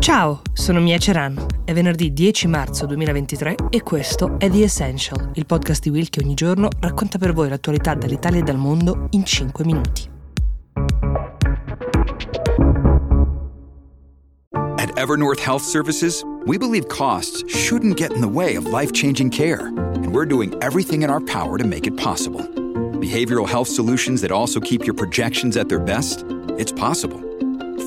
Ciao, sono Mia Ceran. È venerdì 10 marzo 2023 e questo è The Essential, il podcast di Will che ogni giorno racconta per voi l'attualità dall'Italia e dal mondo in 5 minuti. At Evernorth Health Services, we believe costs shouldn't get in the way of life-changing care, and we're doing everything in our power to make it possible. Behavioral health solutions that also keep your projections at their best? It's possible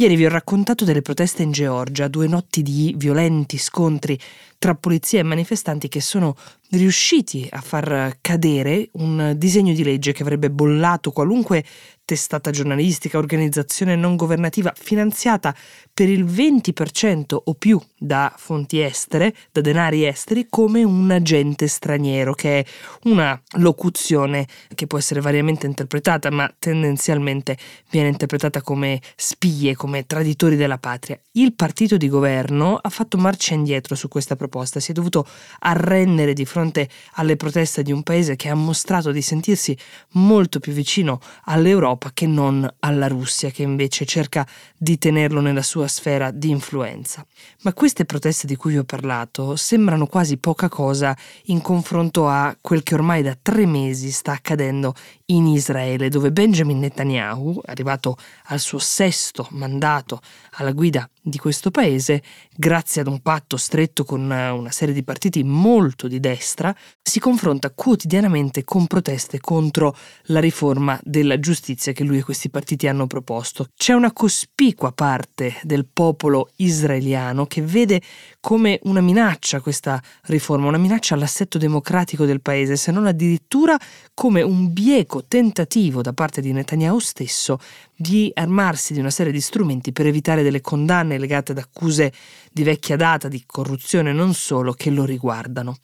Ieri vi ho raccontato delle proteste in Georgia, due notti di violenti scontri tra polizia e manifestanti che sono riusciti a far cadere un disegno di legge che avrebbe bollato qualunque testata giornalistica, organizzazione non governativa finanziata per il 20% o più da fonti estere, da denari esteri, come un agente straniero, che è una locuzione che può essere variamente interpretata, ma tendenzialmente viene interpretata come spie, come traditori della patria. Il partito di governo ha fatto marcia indietro su questa proposta, si è dovuto arrendere di fronte alle proteste di un paese che ha mostrato di sentirsi molto più vicino all'Europa che non alla Russia, che invece cerca di tenerlo nella sua sfera di influenza. Ma queste proteste di cui vi ho parlato sembrano quasi poca cosa in confronto a quel che ormai da tre mesi sta accadendo in Israele, dove Benjamin Netanyahu, arrivato al suo sesto mandato alla guida di questo paese, grazie ad un patto stretto con una serie di partiti molto di destra, si confronta quotidianamente con proteste contro la riforma della giustizia che lui e questi partiti hanno proposto. C'è una cospicua parte del popolo israeliano che vede come una minaccia questa riforma, una minaccia all'assetto democratico del paese, se non addirittura come un bieco tentativo da parte di Netanyahu stesso di armarsi di una serie di strumenti per evitare delle condanne legate ad accuse di vecchia data, di corruzione non solo, che lo riguardano.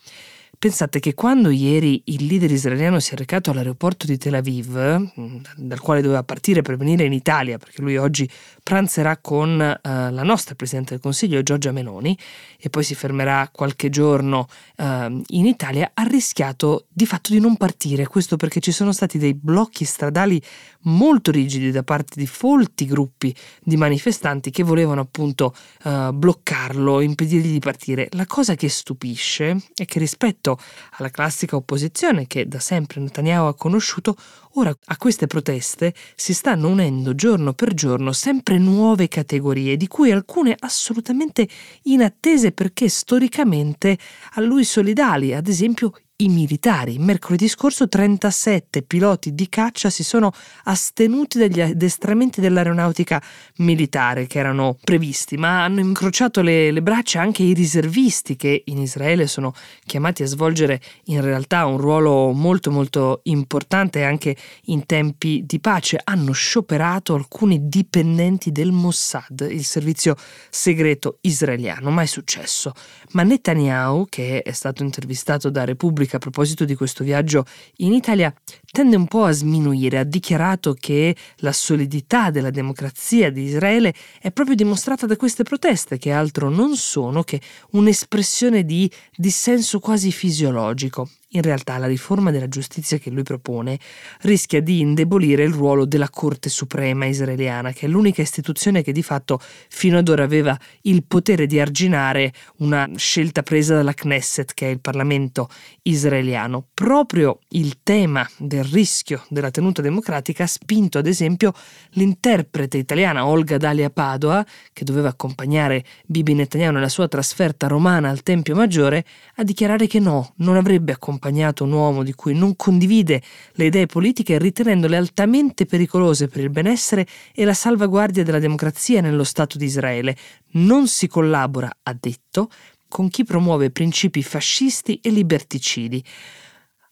Pensate che quando ieri il leader israeliano si è recato all'aeroporto di Tel Aviv, mm, dal quale doveva partire per venire in Italia, perché lui oggi pranzerà con uh, la nostra Presidente del Consiglio, Giorgia Meloni, e poi si fermerà qualche giorno uh, in Italia, ha rischiato di fatto di non partire. Questo perché ci sono stati dei blocchi stradali molto rigidi da parte di folti gruppi di manifestanti che volevano appunto uh, bloccarlo, impedirgli di partire. La cosa che stupisce è che rispetto rispetto alla classica opposizione che da sempre Netanyahu ha conosciuto, ora a queste proteste si stanno unendo giorno per giorno sempre nuove categorie, di cui alcune assolutamente inattese perché storicamente a lui solidali, ad esempio i militari. Mercoledì scorso 37 piloti di caccia si sono astenuti dagli addestramenti dell'aeronautica militare che erano previsti, ma hanno incrociato le, le, braccia anche i riservisti che in Israele sono chiamati a svolgere in realtà un ruolo molto molto importante anche in tempi di pace. Hanno scioperato alcuni dipendenti del Mossad, il servizio segreto israeliano. Mai successo. Ma Netanyahu, che è stato intervistato da Repubblica Repubblica a proposito di questo viaggio in Italia tende un po' a sminuire, ha dichiarato che la solidità della democrazia di Israele è proprio dimostrata da queste proteste, che altro non sono che un'espressione di dissenso quasi fisiologico. In realtà la riforma della giustizia che lui propone rischia di indebolire il ruolo della Corte Suprema israeliana, che è l'unica istituzione che di fatto fino ad ora aveva il potere di arginare una scelta presa dalla Knesset, che è il Parlamento israeliano. Proprio il tema del rischio della tenuta democratica ha spinto ad esempio l'interprete italiana Olga Dalia Padova, che doveva accompagnare Bibi Netanyahu nella sua trasferta romana al Tempio Maggiore, a dichiarare che no, non avrebbe accompagnato accompagnato un uomo di cui non condivide le idee politiche ritenendole altamente pericolose per il benessere e la salvaguardia della democrazia nello Stato di Israele. Non si collabora, ha detto, con chi promuove principi fascisti e liberticidi.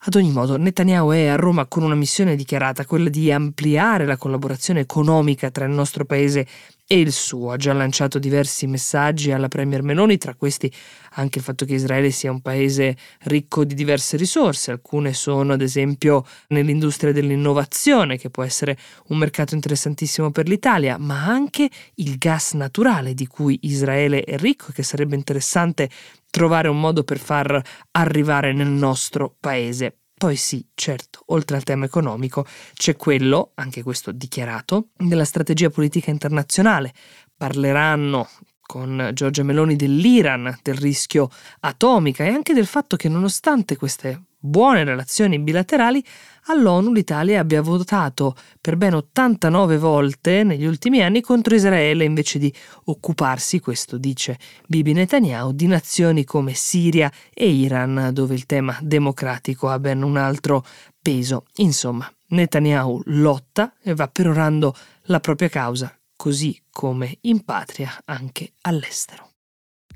Ad ogni modo, Netanyahu è a Roma con una missione dichiarata, quella di ampliare la collaborazione economica tra il nostro paese e il suo. Ha già lanciato diversi messaggi alla Premier Meloni, tra questi anche il fatto che Israele sia un paese ricco di diverse risorse, alcune sono ad esempio nell'industria dell'innovazione, che può essere un mercato interessantissimo per l'Italia, ma anche il gas naturale di cui Israele è ricco e che sarebbe interessante trovare un modo per far arrivare nel nostro paese. Poi sì, certo, oltre al tema economico c'è quello, anche questo dichiarato, della strategia politica internazionale. Parleranno con Giorgia Meloni dell'Iran, del rischio atomica e anche del fatto che nonostante queste buone relazioni bilaterali, all'ONU l'Italia abbia votato per ben 89 volte negli ultimi anni contro Israele invece di occuparsi, questo dice Bibi Netanyahu, di nazioni come Siria e Iran, dove il tema democratico ha ben un altro peso. Insomma, Netanyahu lotta e va perorando la propria causa, così come in patria anche all'estero.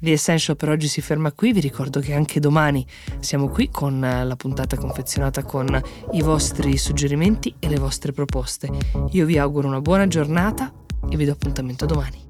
The Essential per oggi si ferma qui, vi ricordo che anche domani siamo qui con la puntata confezionata con i vostri suggerimenti e le vostre proposte. Io vi auguro una buona giornata e vi do appuntamento domani.